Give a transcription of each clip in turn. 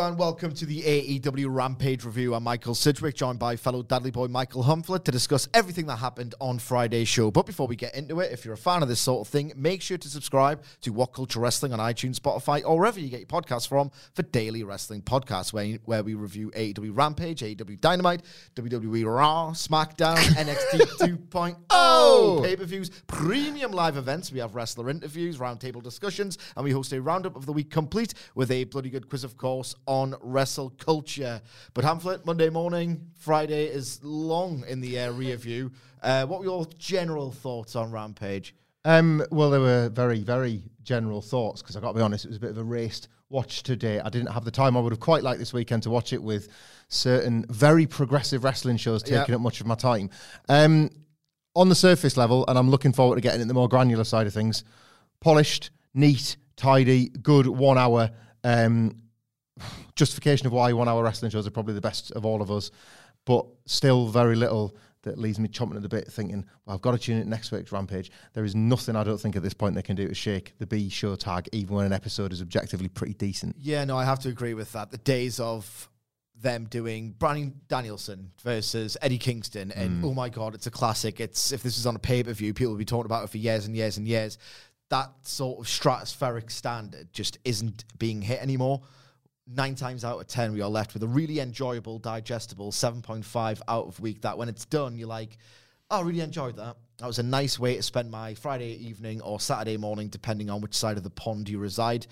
and welcome to the AEW Rampage review. I'm Michael Sidgwick, joined by fellow Dudley boy Michael Hamflett to discuss everything that happened on Friday's show. But before we get into it, if you're a fan of this sort of thing, make sure to subscribe to What Culture Wrestling on iTunes, Spotify, or wherever you get your podcasts from for daily wrestling podcasts, where, where we review AEW Rampage, AEW Dynamite, WWE Raw, SmackDown, NXT 2.0, pay per views, premium live events. We have wrestler interviews, roundtable discussions, and we host a roundup of the week complete with a bloody good quiz, of course, on wrestle culture. But Hamflett, Monday morning, Friday is long in the area view. Uh, what were your general thoughts on Rampage? Um, well, there were very, very general thoughts because I got to be honest, it was a bit of a raced watch today. I didn't have the time. I would have quite liked this weekend to watch it with certain very progressive wrestling shows taking Yeah. up much of my time. Um, on the surface level, and I'm looking forward to getting into the more granular side of things, polished, neat, tidy, good one hour. Um, justification of why one hour wrestling shows are probably the best of all of us, but still very little that leaves me chomping at the bit thinking, well, I've got to tune in next week's Rampage. There is nothing I don't think at this point they can do to shake the B show tag, even when an episode is objectively pretty decent. Yeah, no, I have to agree with that. The days of them doing Bryan Danielson versus Eddie Kingston, and mm. oh my god, it's a classic. It's if this was on a pay per view, people would be talking about it for years and years and years. That sort of stratospheric standard just isn't being hit anymore. Nine times out of ten, we are left with a really enjoyable, digestible seven point five out of week. That when it's done, you're like, oh, I really enjoyed that. That was a nice way to spend my Friday evening or Saturday morning, depending on which side of the pond you reside.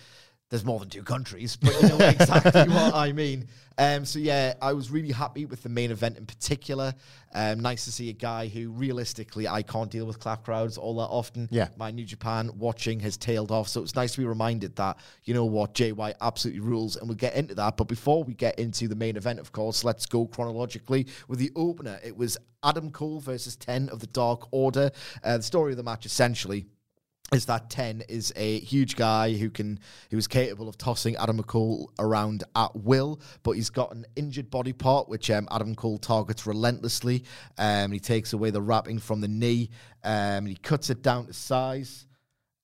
There's more than two countries, but you know exactly what I mean. Um, so yeah, I was really happy with the main event in particular. Um, nice to see a guy who realistically I can't deal with clap crowds all that often. Yeah. my New Japan watching has tailed off, so it's nice to be reminded that you know what JY absolutely rules, and we'll get into that. But before we get into the main event, of course, let's go chronologically with the opener. It was Adam Cole versus Ten of the Dark Order. Uh, the story of the match essentially is that 10 is a huge guy who can who is capable of tossing Adam Cole around at will, but he's got an injured body part which um, Adam Cole targets relentlessly. Um, he takes away the wrapping from the knee, um, he cuts it down to size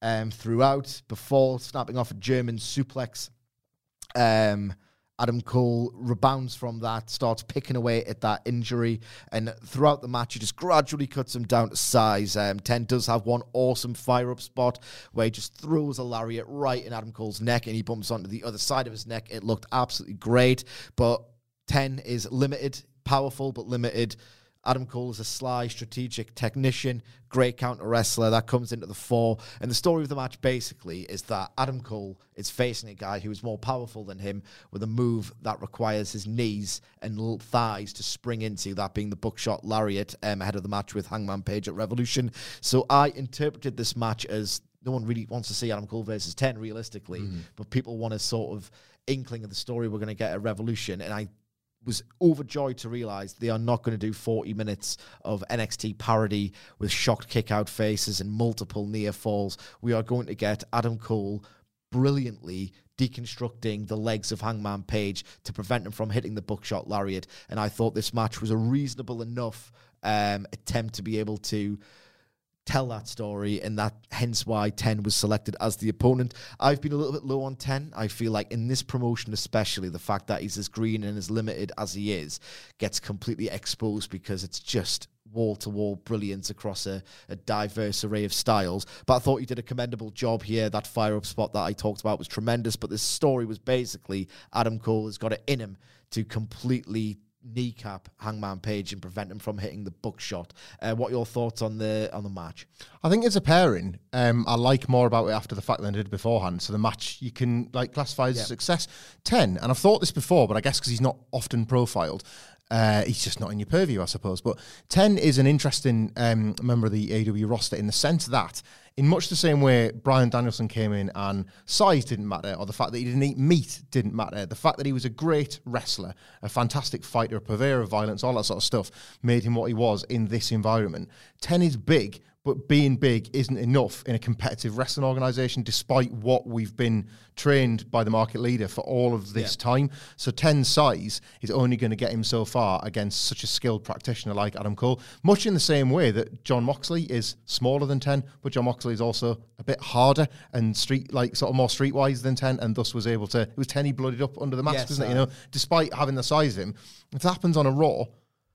um, throughout before snapping off a German suplex. Adam Cole rebounds from that, starts picking away at that injury, and throughout the match, he just gradually cuts him down to size. Um, Ten does have one awesome fire up spot where he just throws a lariat right in Adam Cole's neck, and he bumps onto the other side of his neck. It looked absolutely great, but Ten is limited, powerful but limited. Adam Cole is a sly, strategic technician, great counter wrestler that comes into the fore. And the story of the match basically is that Adam Cole is facing a guy who is more powerful than him with a move that requires his knees and thighs to spring into, that being the buckshot lariat um, ahead of the match with Hangman Page at Revolution. So I interpreted this match as no one really wants to see Adam Cole versus 10 realistically, but people want a sort of inkling of the story we're going to get at Revolution. And I was overjoyed to realize they are not going to do 40 minutes of NXT parody with shocked kick out faces and multiple near falls. We are going to get Adam Cole brilliantly deconstructing the legs of Hangman Page to prevent him from hitting the buckshot lariat. And I thought this match was a reasonable enough um, attempt to be able to tell that story, and that hence why 10 was selected as the opponent. I've been a little bit low on 10. I feel like in this promotion, especially, the fact that he's as green and as limited as he is gets completely exposed because it's just wall to wall brilliance across a, a, diverse array of styles. But I thought he did a commendable job here. That fire up spot that I talked about was tremendous. But this story was basically Adam Cole has got it in him to completely kneecap Hangman Page and prevent him from hitting the buckshot. Uh, what are your thoughts on the on the match? I think it's a pairing. Um, I like more about it after the fact than I did beforehand. So the match you can like classify as yeah. a success. Ten, and I've thought this before, but I guess because he's not often profiled, uh, he's just not in your purview, I suppose. But 10 is an interesting um, member of the AW roster in the sense that, in much the same way Bryan Danielson came in and size didn't matter, or the fact that he didn't eat meat didn't matter, the fact that he was a great wrestler, a fantastic fighter, a purveyor of violence, all that sort of stuff made him what he was in this environment. 10 is big, but being big isn't enough in a competitive wrestling organization, despite what we've been trained by the market leader for all of this yeah. time. So 10 size is only going to get him so far against such a skilled practitioner like Adam Cole, much in the same way that Jon Moxley is smaller than 10, but Jon Moxley is also a bit harder and street, like sort of more streetwise than 10, and thus was able to, it was 10 he blooded up under the mask, yes, wasn't it? You know, despite having the size of him, if that happens on a Raw,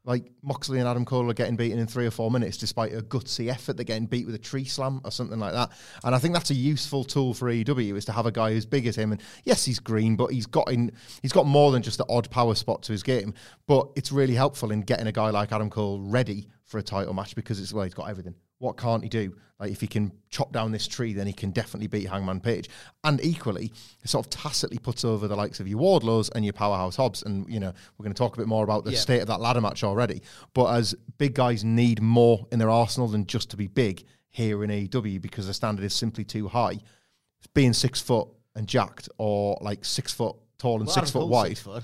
like Moxley and Adam Cole are getting beaten in three or four minutes despite a gutsy effort. They're getting beat with a tree slam or something like that. And I think that's a useful tool for AEW is to have a guy who's big as him. And yes, he's green, but he's got in he's got more than just the odd power spot to his game. But it's really helpful in getting a guy like Adam Cole ready for a title match because it's well, he's got everything. What can't he do? Like if he can chop down this tree, then he can definitely beat Hangman Page. And equally, it sort of tacitly puts over the likes of your Wardlows and your Powerhouse Hobbs. And you know, we're going to talk a bit more about the yeah. state of that ladder match already. But as big guys need more in their arsenal than just to be big here in AEW because the standard is simply too high. Being six foot and jacked, or like six foot tall and well, six foot wide. Six foot.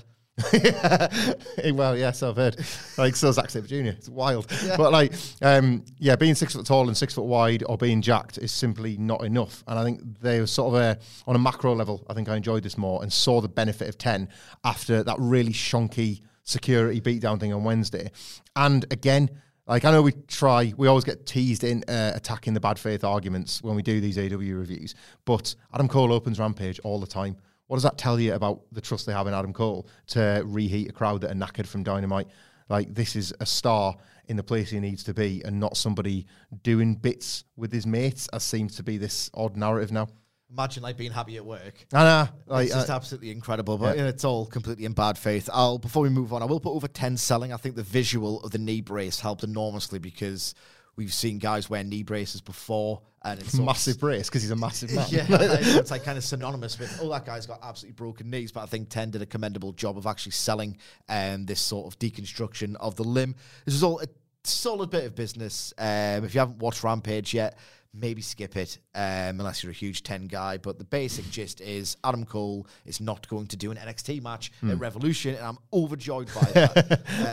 well, yes, I've heard. Like so, Zack Sabre Jr. It's wild, yeah. but like, um, yeah, being six foot tall and six foot wide, or being jacked is simply not enough. And I think they were sort of a, on a macro level. I think I enjoyed this more and saw the benefit of ten after that really shonky security beatdown thing on Wednesday. And again, like I know we try, we always get teased in uh, attacking the bad faith arguments when we do these AW reviews. But Adam Cole opens Rampage all the time. What does that tell you about the trust they have in Adam Cole to reheat a crowd that are knackered from Dynamite? Like this is a star in the place he needs to be, and not somebody doing bits with his mates, as seems to be this odd narrative now. Imagine like being happy at work. I know, like, it's just uh, absolutely incredible. But yeah. it's all completely in bad faith. I'll before we move on, I will put over ten selling. I think the visual of the knee brace helped enormously because we've seen guys wear knee braces before and it's massive brace because he's a massive man. yeah, it's like kind of synonymous with oh that guy's got absolutely broken knees. But I think Ten did a commendable job of actually selling um, this sort of deconstruction of the limb. This is all a solid bit of business. Um, if you haven't watched Rampage yet, maybe skip it um, unless you're a huge 10 guy. But the basic gist is Adam Cole is not going to do an NXT match mm. at hmm. Revolution, and I'm overjoyed by that.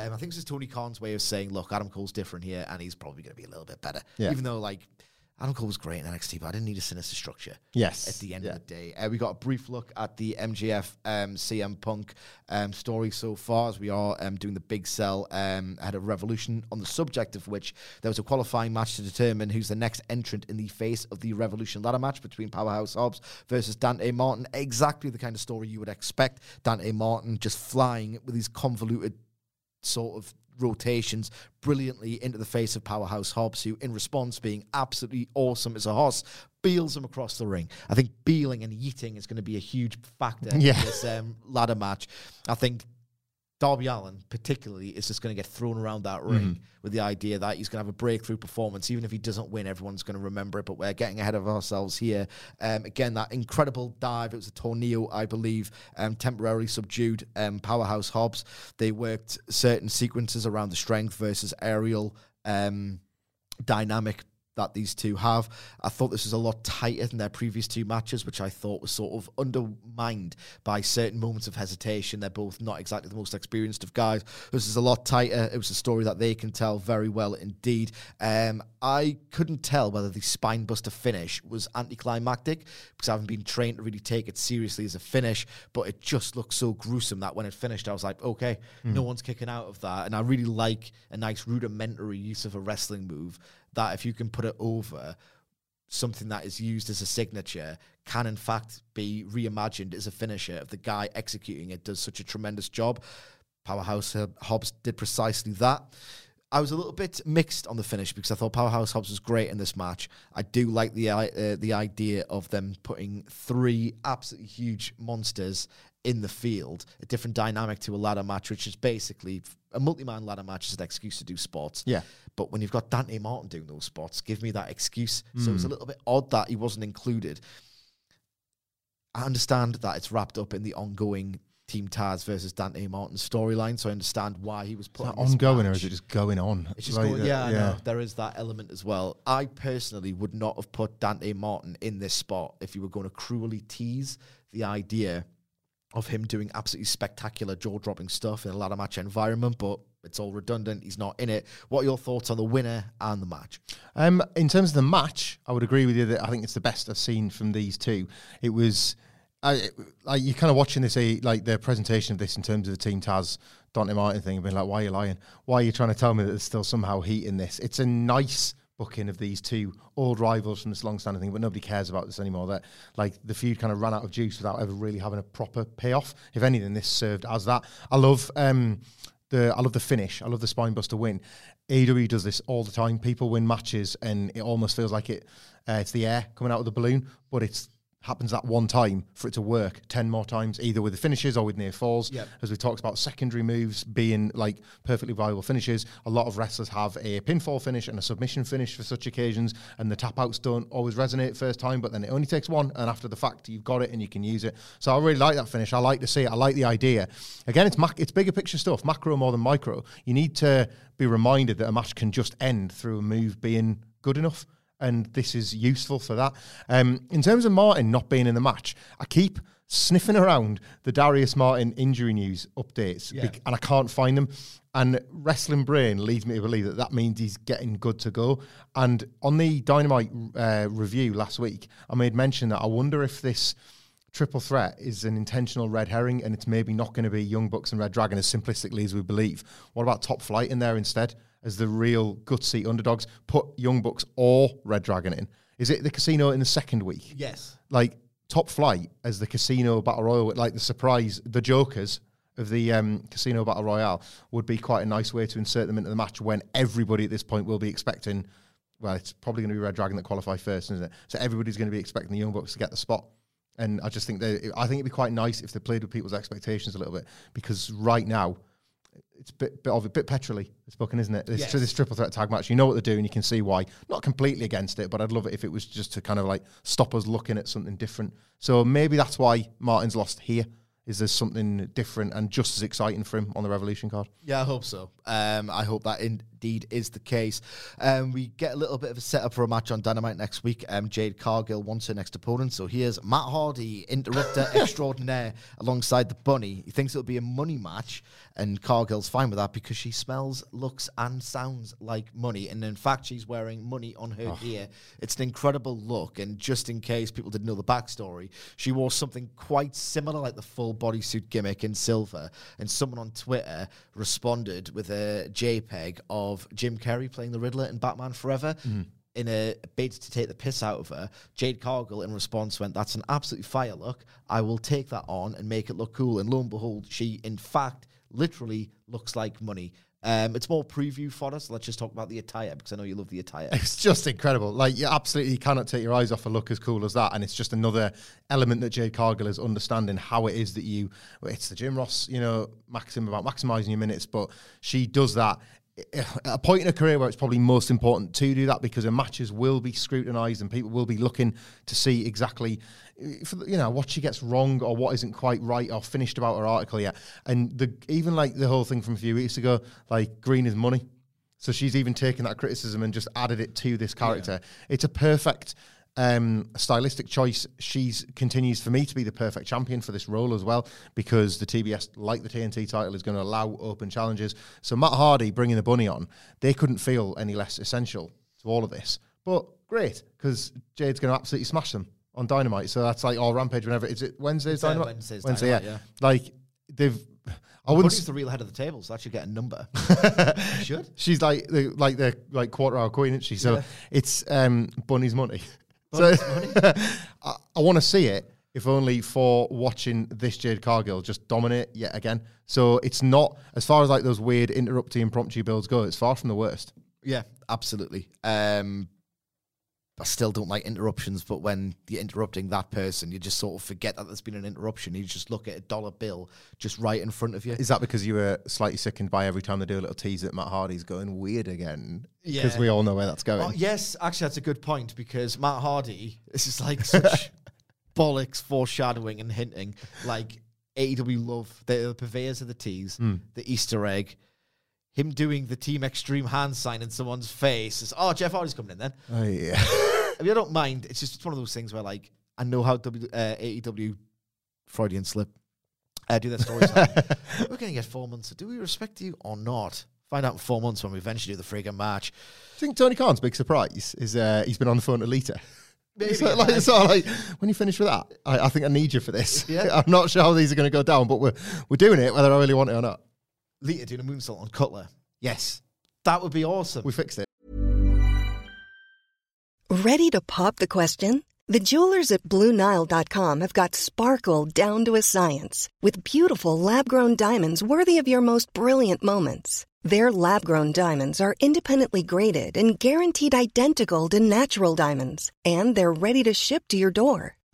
um, I think this is Tony Khan's way of saying, look, Adam Cole's different here, and he's probably going to be a little bit better. Yeah. Even though, like, Adam Cole was great in NXT, but I didn't need a sinister structure. Yes. At the end yeah. of the day, uh, we got a brief look at the MJF um, CM Punk um, story so far, as we are um, doing the big sell um, ahead of Revolution. On the subject of which there was a qualifying match to determine who's the next entrant in the face of the Revolution ladder match between Powerhouse Hobbs versus Dante Martin. Exactly the kind of story you would expect. Dante Martin just flying with these convoluted sort of rotations brilliantly into the face of Powerhouse Hobbs, who, in response, being absolutely awesome as a horse, beals him across the ring. I think beeling and yeeting is going to be a huge factor yeah. in this um, ladder match. I think Darby Allin, particularly, is just going to get thrown around that ring mm-hmm. with the idea that he's going to have a breakthrough performance. Even if he doesn't win, everyone's going to remember it. But we're getting ahead of ourselves here. Um, again, that incredible dive. It was a tornado, I believe, um, temporarily subdued um, Powerhouse Hobbs. They worked certain sequences around the strength versus aerial um, dynamic that these two have. I thought this was a lot tighter than their previous two matches, which I thought was sort of undermined by certain moments of hesitation. They're both not exactly the most experienced of guys. This is a lot tighter. It was a story that they can tell very well indeed. Um, I couldn't tell whether the spinebuster finish was anticlimactic because I haven't been trained to really take it seriously as a finish, but it just looked so gruesome that when it finished, I was like, okay, mm. no one's kicking out of that. And I really like a nice rudimentary use of a wrestling move that if you can put it over something that is used as a signature can in fact be reimagined as a finisher if the guy executing it does such a tremendous job. Powerhouse Hobbs did precisely that. I was a little bit mixed on the finish because I thought Powerhouse Hobbs was great in this match. I do like the uh, the idea of them putting three absolutely huge monsters in the field, a different dynamic to a ladder match, which is basically a multi-man ladder match is an excuse to do spots. Yeah. But when you've got Dante Martin doing those spots, give me that excuse. Mm. So it's a little bit odd that he wasn't included. I understand that it's wrapped up in the ongoing Team Taz versus Dante Martin storyline, so I understand why he was put ongoing, match. or is it just going on? It's just like, going, yeah, yeah. there is that element as well. I personally would not have put Dante Martin in this spot if you were going to cruelly tease the idea of him doing absolutely spectacular jaw dropping stuff in a ladder match environment, but it's all redundant. He's not in it. What are your thoughts on the winner and the match? Um, in terms of the match, I would agree with you that I think it's the best I've seen from these two. It was. I, like you're kind of watching this, eh, like the presentation of this in terms of the Team Taz Dante Martin thing, and being like, "Why are you lying? Why are you trying to tell me that there's still somehow heat in this?" It's a nice booking of these two old rivals from this long-standing thing, but nobody cares about this anymore. That like the feud kind of ran out of juice without ever really having a proper payoff. If anything, this served as that. I love um, the I love the finish. I love the spinebuster win. AEW does this all the time. People win matches, and it almost feels like it. Uh, it's the air coming out of the balloon, but it's happens that one time for it to work 10 more times, either with the finishes or with near falls. Yep. As we talked about secondary moves being like perfectly viable finishes, a lot of wrestlers have a pinfall finish and a submission finish for such occasions, and the tap outs don't always resonate first time, but then it only takes one, and after the fact, you've got it and you can use it. So I really like that finish. I like to see it. I like the idea. Again, it's mac- it's bigger picture stuff, macro more than micro. You need to be reminded that a match can just end through a move being good enough and this is useful for that. Um, in terms of Martin not being in the match, I keep sniffing around the Darius Martin injury news updates, yeah. and I can't find them. And Wrestling Brain leads me to believe that that means he's getting good to go. And on the Dynamite uh, review last week, I made mention that I wonder if this triple threat is an intentional red herring and it's maybe not going to be Young Bucks and Red Dragon as simplistically as we believe. What about Top Flight in there instead? As the real gutsy underdogs, put Young Bucks or Red Dragon in. Is it the casino in the second week? Yes. Like top flight as the casino battle royal, like the surprise, the jokers of the um, casino battle royale would be quite a nice way to insert them into the match when everybody at this point will be expecting. Well, it's probably going to be Red Dragon that qualify first, isn't it? So everybody's going to be expecting the Young Bucks to get the spot. And I just think that I think it'd be quite nice if they played with people's expectations a little bit because right now it's a bit, bit of a bit petrolly. It's booking, isn't it? This, yes. this triple threat tag match. You know what they're doing. You can see why. Not completely against it, but I'd love it if it was just to kind of like stop us looking at something different. So maybe that's why Martin's lost here. Is there something different and just as exciting for him on the Revolution card? Yeah, I hope so. Um, I hope that indeed is the case. Um, we get a little bit of a setup for a match on Dynamite next week. Um, Jade Cargill wants her next opponent. So here's Matt Hardy, interrupter extraordinaire, alongside the Bunny. He thinks it'll be a money match, and Cargill's fine with that because she smells, looks, and sounds like money. And in fact, she's wearing money on her oh. ear. It's an incredible look. And just in case people didn't know the backstory, she wore something quite similar, like the full bodysuit gimmick in silver. And someone on Twitter responded with a JPEG of Jim Carrey playing the Riddler in Batman Forever. Mm. In a bid to take the piss out of her, Jade Cargill in response went, That's an absolutely fire look. I will take that on and make it look cool. And lo and behold, she in fact literally looks like money. Um, it's more preview for us. Let's just talk about the attire because I know you love the attire. It's just incredible. Like you absolutely cannot take your eyes off a look as cool as that, and it's just another element that Jade Cargill is understanding how it is that you. It's the Jim Ross, you know, maxim about maximizing your minutes, but she does that at a point in a career where it's probably most important to do that because the matches will be scrutinized and people will be looking to see exactly you know what she gets wrong or what isn't quite right or finished about her article yet. And the even like the whole thing from a few weeks ago like green is money. So she's even taken that criticism and just added it to this character. Yeah. it's a perfect um, stylistic choice. She's continues for me to be the perfect champion for this role as well because the TBS, like the TNT title, is going to allow open challenges. So Matt Hardy bringing the bunny on, they couldn't feel any less essential to all of this. But great because Jade's going to absolutely smash them on Dynamite. So that's like all Rampage whenever is it Wednesday's Dynamite? Wednesday's Wednesday, Dynamite, yeah. yeah. Like they've I wouldn't. Bunny's the real head of the table, so that should get a number. should. She's like the like the like quarter hour queen, isn't she? So it's um, Bunny's money. so I, I want to see it, if only for watching this Jade Cargill just dominate yet again. So it's not as far as like those weird interrupting impromptu builds go. It's far from the worst. Yeah, absolutely. Um, I still don't like interruptions, but when you're interrupting that person, you just sort of forget that there's been an interruption. You just look at a dollar bill just right in front of you. Is that because you were slightly sickened by every time they do a little tease that Matt Hardy's going weird again? Yeah. Because we all know where that's going. Oh, yes, actually, that's a good point because Matt Hardy, this is like such bollocks foreshadowing and hinting. Like AEW love the, the purveyors of the tease, hmm. the Easter egg. Him doing the Team Extreme hand sign in someone's face is, oh, Jeff Hardy's coming in then. Oh yeah. I mean, I don't mind. It's just one of those things where, like, I know how w, uh, AEW, Freudian slip, uh, do their stories. We're going to get four months. Do we respect you or not? Find out in four months when we eventually do the friggin' match. I think Tony Khan's big surprise is uh, he's been on the phone to Lita. Maybe, So, like, yeah. of like when you finish with that, I, I think I need you for this. Yeah. I'm not sure how these are going to go down, but we're we're doing it whether I really want it or not. Lita doing a moonsault on Cutler. Yes, That would be awesome. we fixed it. Ready to pop the question? The jewelers at BlueNile.com have got sparkle down to a science with beautiful lab grown diamonds worthy of your most brilliant moments. Their lab grown diamonds are independently graded and guaranteed identical to natural diamonds, and they're ready to ship to your door.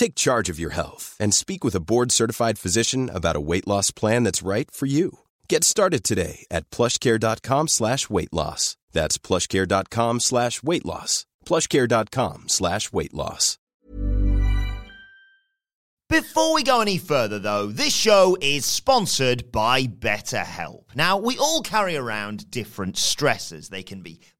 Take charge of your health and speak with a board-certified physician about a weight loss plan that's right for you. Get started today at plushcare.com slash weight loss. That's plushcare.com slash weight loss. plushcare.com slash weight loss. Before we go any further, though, this show is sponsored by BetterHelp. Now, we all carry around different stressors. They can be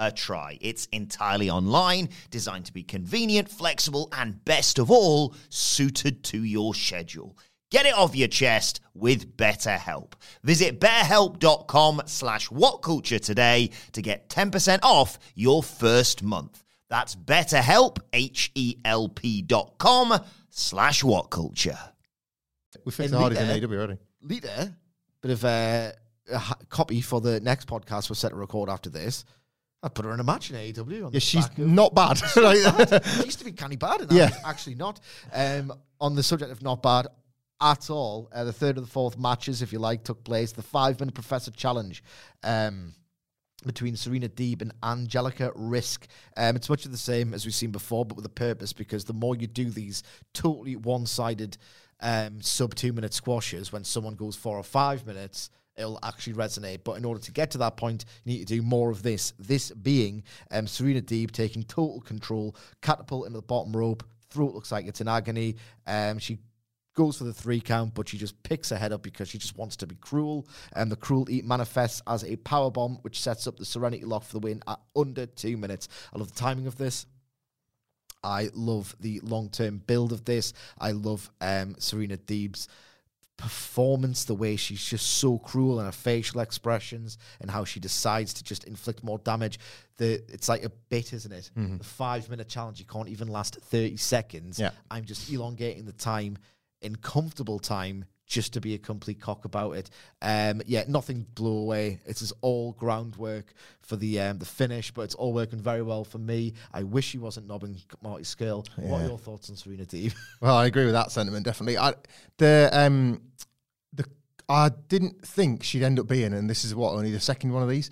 a try. It's entirely online, designed to be convenient, flexible, and best of all, suited to your schedule. Get it off your chest with BetterHelp. Visit betterhelp.com slash whatculture today to get 10% off your first month. That's betterhelp, H-E-L-P dot com slash whatculture. We fixed In the hardest in Lita- AW already. Lita, bit of uh, a copy for the next podcast we're set to record after this. I put her in a match in AEW. Yeah, she's of- not bad. Like- she used to be canny bad, and Yeah. actually not. Um, on the subject of not bad at all, uh, the third and the fourth matches, if you like, took place. The five-minute Professor Challenge um, between Serena Deeb and Angelica Risk. Um, it's much of the same as we've seen before, but with a purpose, because the more you do these totally one-sided um, sub two-minute squashes, when someone goes four or five minutes, it'll actually resonate. But in order to get to that point, you need to do more of this. This being um, Serena Deeb taking total control, catapult into the bottom rope. Throat looks like it's in agony. Um, she goes for the three count, but she just picks her head up because she just wants to be cruel. And the cruelty manifests as a power bomb, which sets up the Serenity Lock for the win at under two minutes. I love the timing of this. I love the long term build of this. I love um, Serena Deeb's performance, the way she's just so cruel and her facial expressions and how she decides to just inflict more damage. The it's like a bit, isn't it? Mm-hmm. The five minute challenge, you can't even last 30 seconds. Yeah. I'm just elongating the time in comfortable time just to be a complete cock about it. Um, yeah, nothing blew away. It's just all groundwork for the um, the finish, but it's all working very well for me. I wish he wasn't knobbing Marty Skill. What are your thoughts on Serena Deeb? Well, I agree with that sentiment definitely. I the um the I didn't think she'd end up being, and this is what only the second one of these.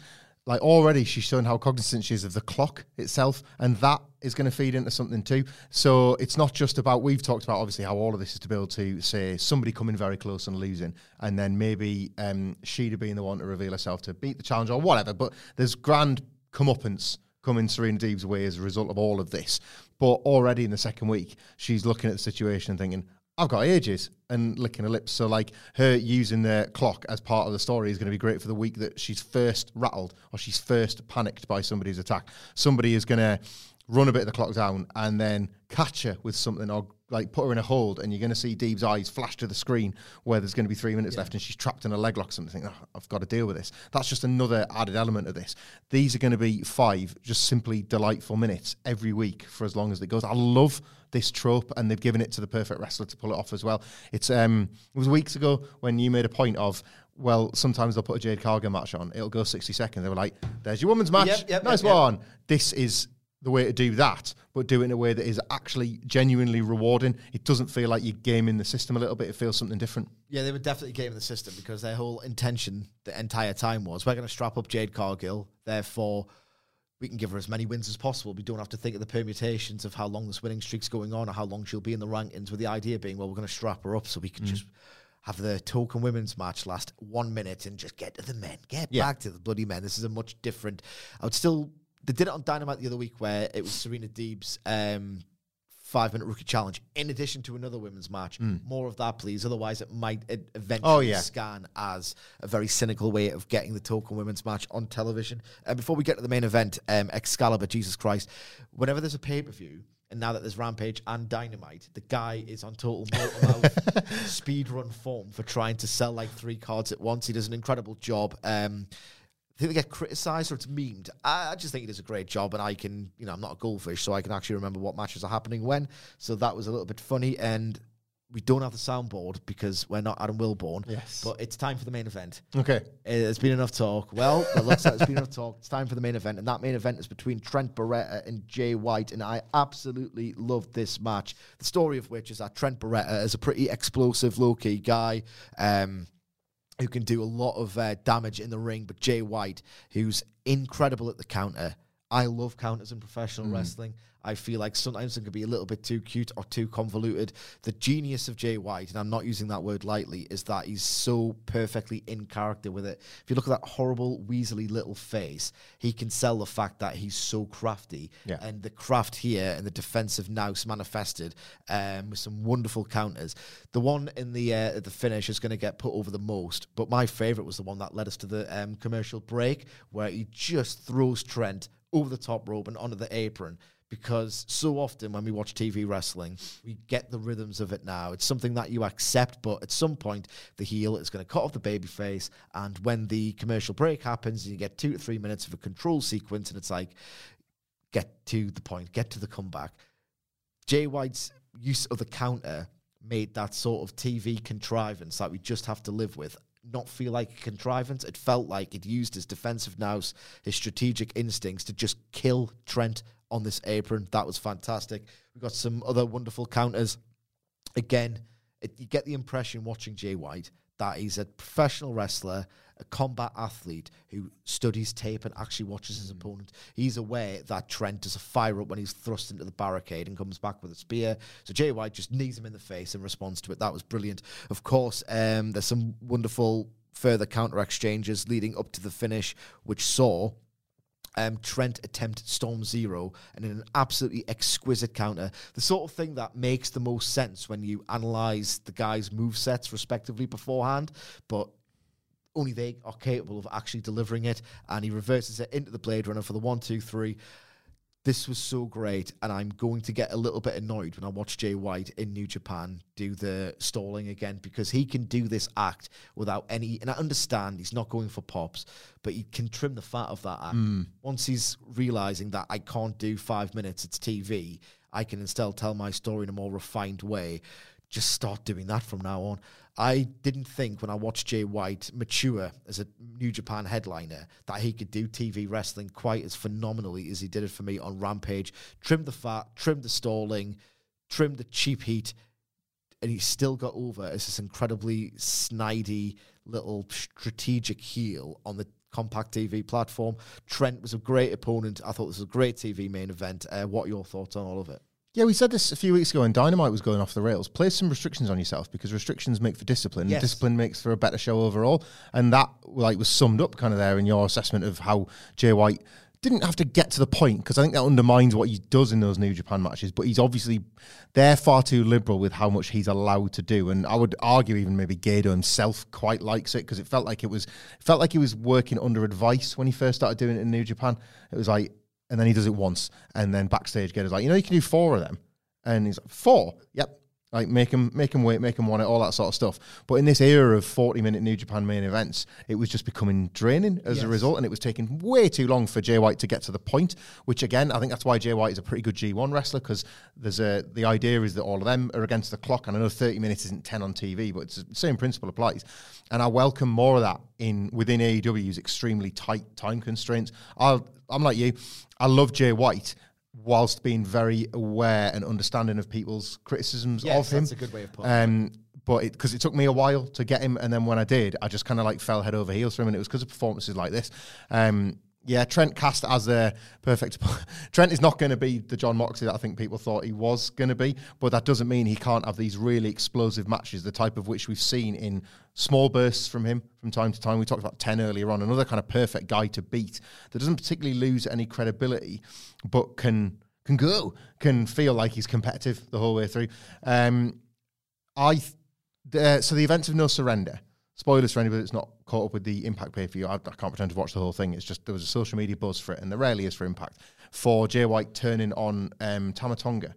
Like already, she's shown how cognizant she is of the clock itself, and that is going to feed into something too. So it's not just about we've talked about obviously how all of this is to be able to say somebody coming very close and losing, and then maybe um, she'd being the one to reveal herself to beat the challenge or whatever. But there's grand comeuppance coming Serena Deeb's way as a result of all of this. But already in the second week, she's looking at the situation and thinking, I've got ages and licking her lips. So, like, her using the clock as part of the story is going to be great for the week that she's first rattled or she's first panicked by somebody's attack. Somebody is going to run a bit of the clock down and then catch her with something or like put her in a hold and you're going to see Deeb's eyes flash to the screen where there's going to be three minutes left and she's trapped in a leg lock or something oh, I've got to deal with this that's just another added element of this these are going to be five just simply delightful minutes every week for as long as it goes I love this trope and they've given it to the perfect wrestler to pull it off as well it's um it was weeks ago when you made a point of well, sometimes they'll put a Jade Cargill match on. It'll go 60 seconds. They were like, there's your women's match. Yep, yep, nice yep. one. This is the way to do that, but do it in a way that is actually genuinely rewarding. It doesn't feel like you're gaming the system a little bit. It feels something different. Yeah, they were definitely gaming the system because their whole intention the entire time was we're going to strap up Jade Cargill, therefore we can give her as many wins as possible. We don't have to think of the permutations of how long this winning streak's going on or how long she'll be in the rankings. With the idea being, well, we're going to strap her up so we can mm. just have the token women's match last one minute and just get to the men, get Yeah. back to the bloody men. This is a much different. I would still. They did it on Dynamite the other week where it was Serena Deeb's um, five minute rookie challenge in addition to another women's match. More of that, please. Otherwise, it might eventually Oh, yeah. scan as a very cynical way of getting the token women's match on television. And before we get to the main event, um, Excalibur, Jesus Christ, whenever there's a pay per view, and now that there's Rampage and Dynamite, the guy is on total speed run form for trying to sell like three cards at once. He does an incredible job. Um, They get criticised or it's memed. I, I just think he does a great job, and I can, you know, I'm not a goldfish, so I can actually remember what matches are happening when. So that was a little bit funny, and we don't have the soundboard because we're not Adam Wilborn. Yes. But it's time for the main event. Okay. It's been enough talk. Well, it looks like it's been enough talk. It's time for the main event, and that main event is between Trent Beretta and Jay White, and I absolutely loved this match. The story of which is that Trent Beretta is a pretty explosive, low key guy. Um, who can do a lot of uh, damage in the ring, but Jay White, who's incredible at the counter. I love counters in professional wrestling. I feel like sometimes they can be a little bit too cute or too convoluted. The genius of Jay White, and I'm not using that word lightly, is that he's so perfectly in character with it. If you look at that horrible, weaselly little face, he can sell the fact that he's so crafty. Yeah. And the craft here and the defensive nous manifested um, with some wonderful counters. The one in the uh, the finish is going to get put over the most, but my favorite was the one that led us to the um, commercial break, where he just throws Trent over the top rope and onto the apron. Because so often when we watch TV wrestling, we get the rhythms of it now. It's something that you accept, but at some point, the heel is going to cut off the baby face. And when the commercial break happens, you get two to three minutes of a control sequence, and it's like, get to the point, get to the comeback. Jay White's use of the counter made that sort of TV contrivance that we just have to live with not feel like a contrivance. It felt like it used his defensive nous, his strategic instincts to just kill Trent on this apron. That was fantastic. We got some other wonderful counters. Again, it, you get the impression watching Jay White that he's a professional wrestler, a combat athlete who studies tape and actually watches his opponent. He's aware that Trent does a fire up when he's thrust into the barricade and comes back with a spear. So Jay White just knees him in the face in response to it. That was brilliant. Of course, um, there's some wonderful further counter exchanges leading up to the finish, which saw um, Trent attempt Strong Zero and in an absolutely exquisite counter. The sort of thing that makes the most sense when you analyze the guys' move sets respectively beforehand, but only they are capable of actually delivering it. And he reverses it into the Blade Runner for the one, two, three. This was so great, and I'm going to get a little bit annoyed when I watch Jay White in New Japan do the stalling again because he can do this act without any. And I understand he's not going for pops, but he can trim the fat of that act. Hmm. Once he's realizing that I can't do five minutes, it's TV, I can instead tell my story in a more refined way. Just start doing that from now on. I didn't think when I watched Jay White mature as a New Japan headliner that he could do TV wrestling quite as phenomenally as he did it for me on Rampage. Trim the fat, trim the stalling, trim the cheap heat, and he still got over as this incredibly snidey little strategic heel on the compact TV platform. Trent was a great opponent. I thought this was a great TV main event. Uh, what are your thoughts on all of it? Yeah, we said this a few weeks ago when Dynamite was going off the rails. Place some restrictions on yourself because restrictions make for discipline. Yes. And discipline makes for a better show overall. And that like was summed up kind of there in your assessment of how Jay White didn't have to get to the point because I think that undermines what he does in those New Japan matches. But he's obviously they're far too liberal with how much he's allowed to do, and I would argue even maybe Gedo himself quite likes it because it felt like it was it felt like he was working under advice when he first started doing it in New Japan. It was like, and then he does it once, and then backstage Gedo's like, you know, you can do four of them, and he's like, four, yep. Like make him, make him wait, make him want it, all that sort of stuff. But in this era of forty-minute New Japan main events, it was just becoming draining as Yes. a result, and it was taking way too long for Jay White to get to the point. Which again, I think that's why Jay White is a pretty good G1 wrestler because there's a the idea is that all of them are against the clock, and I know thirty minutes isn't ten on TV, but it's the same principle applies. And I welcome more of that in within AEW's extremely tight time constraints. I'll, I'm like you, I love Jay White. Whilst being very aware and understanding of people's criticisms Yes, of him, that's a good way of putting it. um, but because it, took me a while to get him, and then when I did, I just kind of like fell head over heels for him, and it was because of performances like this. Um, yeah, Trent cast as a perfect. Trent is not going to be the Jon Moxley that I think people thought he was going to be, but that doesn't mean he can't have these really explosive matches, the type of which we've seen in small bursts from him from time to time. We talked about 10 earlier on, another kind of perfect guy to beat that doesn't particularly lose any credibility, but can can go, can feel like he's competitive the whole way through. Um, I th- uh, so the events of No Surrender. Spoilers for anybody that's not caught up with the Impact pay per view. I, I can't pretend to watch the whole thing. It's just there was a social media buzz for it, and there rarely is for Impact. For Jay White turning on um, Tama Tonga,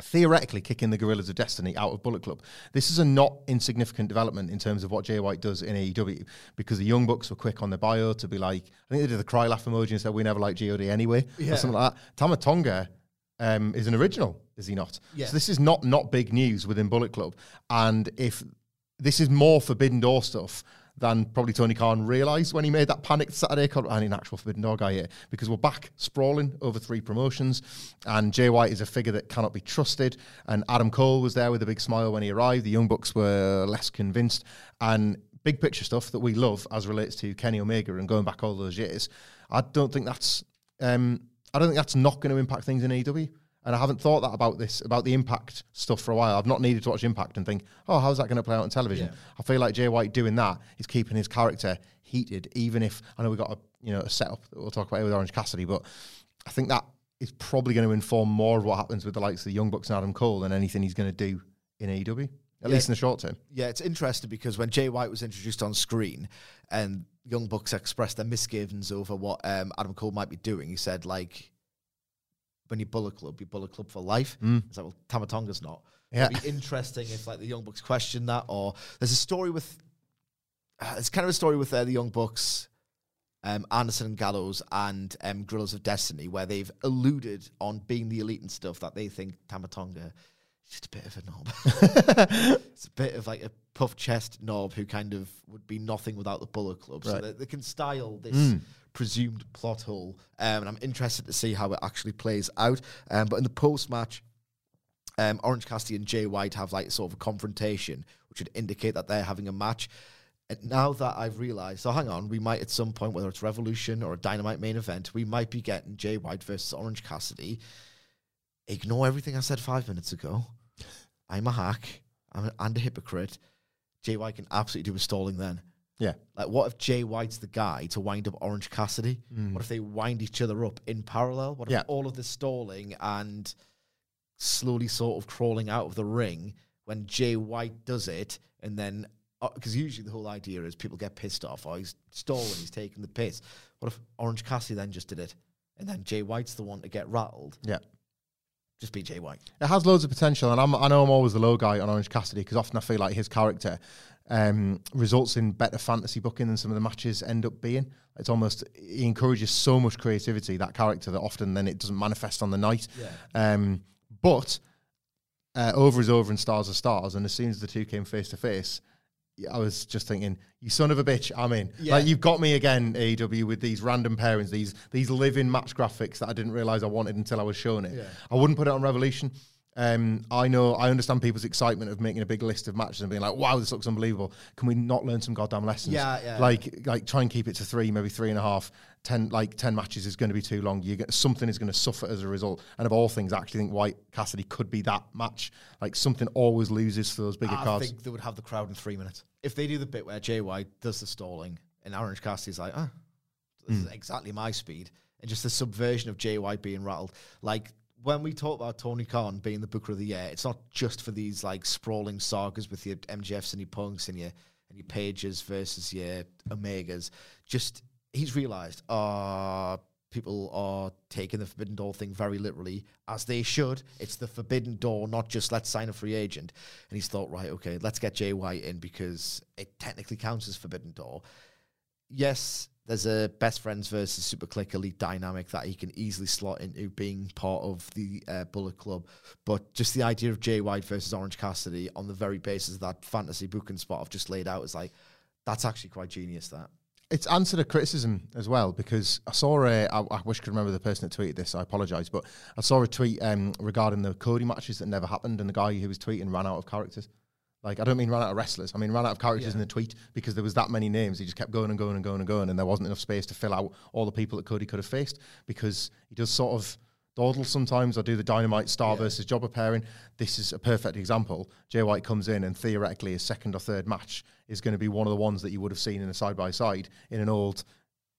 theoretically kicking the Guerrillas of Destiny out of Bullet Club. This is a not insignificant development in terms of what Jay White does in AEW because the Young Bucks were quick on their bio to be like, I think they did the cry laugh emoji and said, We never liked GOD anyway, Yeah. or something like that. Tama Tonga um, is an original, is he not? Yeah. So this is not not big news within Bullet Club. And if this is more Forbidden Door stuff than probably Tony Khan realised when he made that panicked Saturday call. I need an actual Forbidden Door guy here because we're back sprawling over three promotions, and Jay White is a figure that cannot be trusted. And Adam Cole was there with a big smile when he arrived. The Young Bucks were less convinced, and big picture stuff that we love as relates to Kenny Omega and going back all those years. I don't think that's um, I don't think that's not going to impact things in AEW. And I haven't thought that about this, about the impact stuff for a while. I've not needed to watch Impact and think, oh, how's that going to play out on television? Yeah. I feel like Jay White doing that is keeping his character heated, even if I know we got a you know a setup that we'll talk about here with Orange Cassidy, but I think that is probably going to inform more of what happens with the likes of the Young Bucks and Adam Cole than anything he's going to do in AEW, at Yeah. least in the short term. Yeah, it's interesting because when Jay White was introduced on screen and Young Bucks expressed their misgivings over what um, Adam Cole might be doing, he said, like, when you Bullet Club, you Bullet Club for life. It's like, well, Tama Tonga's not. Yeah. It'd be interesting if, like, the Young Bucks question that, or there's a story with, uh, it's kind of a story with uh, the Young Bucks, um, Anderson and Gallows, and um, Guerrillas of Destiny, where they've alluded on being the elite and stuff that they think Tama Tonga is just a bit of a knob. it's a bit of like a puff chest knob who kind of would be nothing without the Bullet Club. So they, they can style this presumed plot hole. Um, and I'm interested to see how it actually plays out. Um, but in the post match, um, Orange Cassidy and Jay White have like sort of a confrontation, which would indicate that they're having a match. And now that I've realized, so hang on, we might at some point, whether it's Revolution or a Dynamite main event, we might be getting Jay White versus Orange Cassidy. Ignore everything I said five minutes ago. I'm a hack. I'm a, and a hypocrite. Jay White can absolutely do a stalling then. Yeah. Like, what if Jay White's the guy to wind up Orange Cassidy? Mm. What if they wind each other up in parallel? What if Yeah. all of this stalling and slowly sort of crawling out of the ring when Jay White does it, and then uh, because usually the whole idea is people get pissed off, oh he's stalling, he's taking the piss. What if Orange Cassidy then just did it, and then Jay White's the one to get rattled? Yeah. Just be Jay White. It has loads of potential, and I'm, I know I'm always the low guy on Orange Cassidy because often I feel like his character um, results in better fantasy booking than some of the matches end up being. It's almost he encourages so much creativity that character that often then it doesn't manifest on the night. Um, but uh, over is over and stars are stars, and as soon as the two came face to face, I was just thinking, you son of a bitch, I'm in. Yeah. Like you've got me again, AEW, with these random pairings, these these living match graphics that I didn't realize I wanted until I was shown it. I wouldn't put it on Revolution. Um, I know, I understand people's excitement of making a big list of matches and being like, "Wow, this looks unbelievable." Can we not learn some goddamn lessons? Yeah, yeah. Like, like try and keep it to three, maybe three and a half. Ten, like ten matches is going to be too long. You get something is going to suffer as a result. And of all things, I actually think White Cassidy could be that match. Like something always loses for those bigger I cards. think they would have the crowd in three minutes. If they do the bit where Jay White does the stalling and Orange Cassidy's like, ah, this Hmm. is exactly my speed. And just the subversion of JY being rattled. Like when we talk about Tony Khan being the Booker of the Year, it's not just for these like sprawling sagas with your MJFs and your Punks and your and your Pages versus your Omegas. Just he's realised, ah, people are taking the Forbidden Door thing very literally, as they should. It's the Forbidden Door, not just let's sign a free agent. And he's thought, right, okay, let's get Jay White in because it technically counts as Forbidden Door. Yes, there's a best friends versus super click elite dynamic that he can easily slot into being part of the uh, Bullet Club. But just the idea of Jay White versus Orange Cassidy on the very basis of that fantasy booking spot I've just laid out is like, that's actually quite genius. That it's answered a criticism as well because I saw a. I, I wish I could remember the person that tweeted this. I apologise, but I saw a tweet um, regarding the Cody matches that never happened, and the guy who was tweeting ran out of characters. Like I don't mean ran out of wrestlers. I mean ran out of characters in the tweet because there was that many names. He just kept going and going and going and going, and there wasn't enough space to fill out all the people that Cody could have faced because he does sort of dawdle sometimes or do the dynamite star versus jobber pairing. This is a perfect example. Jay White comes in and theoretically his second or third match is going to be one of the ones that you would have seen in a side by side in an old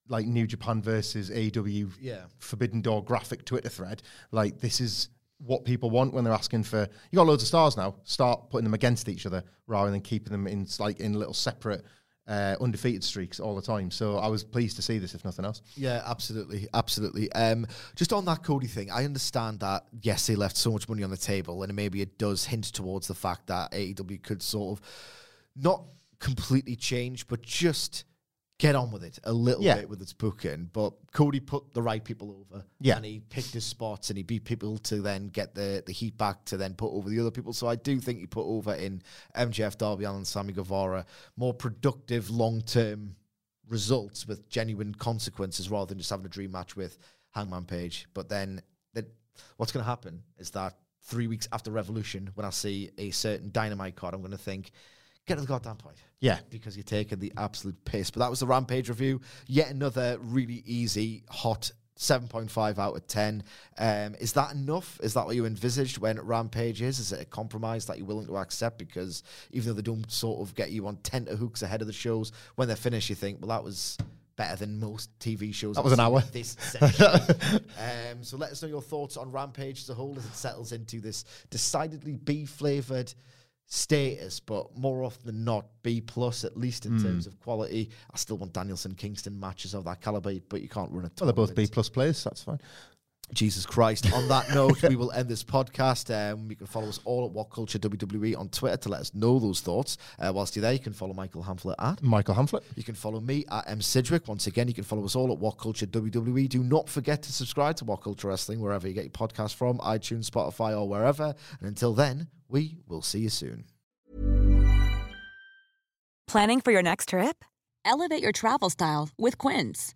like New Japan versus AEW Yeah. Forbidden Door graphic Twitter thread. Like this is what people want when they're asking for you got loads of stars now. Start putting them against each other rather than keeping them in like in little separate uh, undefeated streaks all the time. So I was pleased to see this, if nothing else. Yeah, absolutely, absolutely. Um, just on that Cody thing, I understand that yes, he left so much money on the table, and maybe it does hint towards the fact that AEW could sort of not completely change, but just get on with it a little Yeah. bit with its booking. But Cody put the right people over, Yeah. and he picked his spots, and he beat people to then get the the heat back to then put over the other people. So I do think he put over in MJF, Darby Allin, Sammy Guevara more productive long term results with genuine consequences rather than just having a dream match with Hangman Page. But then that what's going to happen is that three weeks after Revolution, when I see a certain Dynamite card, I'm going to think, get to the goddamn point. Yeah. Because you're taking the absolute piss. But that was the Rampage review. Yet another really easy, hot 7.5 out of 10. Um, is that enough? Is that what you envisaged when Rampage is? Is it a compromise that you're willing to accept? Because even though they don't sort of get you on tenterhooks ahead of the shows, when they're finished, you think, well, that was better than most TV shows. That was an hour. This um, so let us know your thoughts on Rampage as a whole as it settles into this decidedly B flavored status, but more often than not, B plus at least in hmm. terms of quality. I still want Danielson Kingston matches of that caliber, but you can't run a. Well, they're both B plus players. That's fine. Jesus Christ. On that note, we will end this podcast. Um, you can follow us all at WhatCulture WWE on Twitter to let us know those thoughts. Uh, whilst you're there, you can follow Michael Hamflett at. Michael Hamflett. You can follow me at M Sidgwick. Once again, you can follow us all at WhatCulture WWE. Do not forget to subscribe to WhatCulture Wrestling wherever you get your podcast from, iTunes, Spotify, or wherever. And until then, we will see you soon. Planning for your next trip? Elevate your travel style with Quince.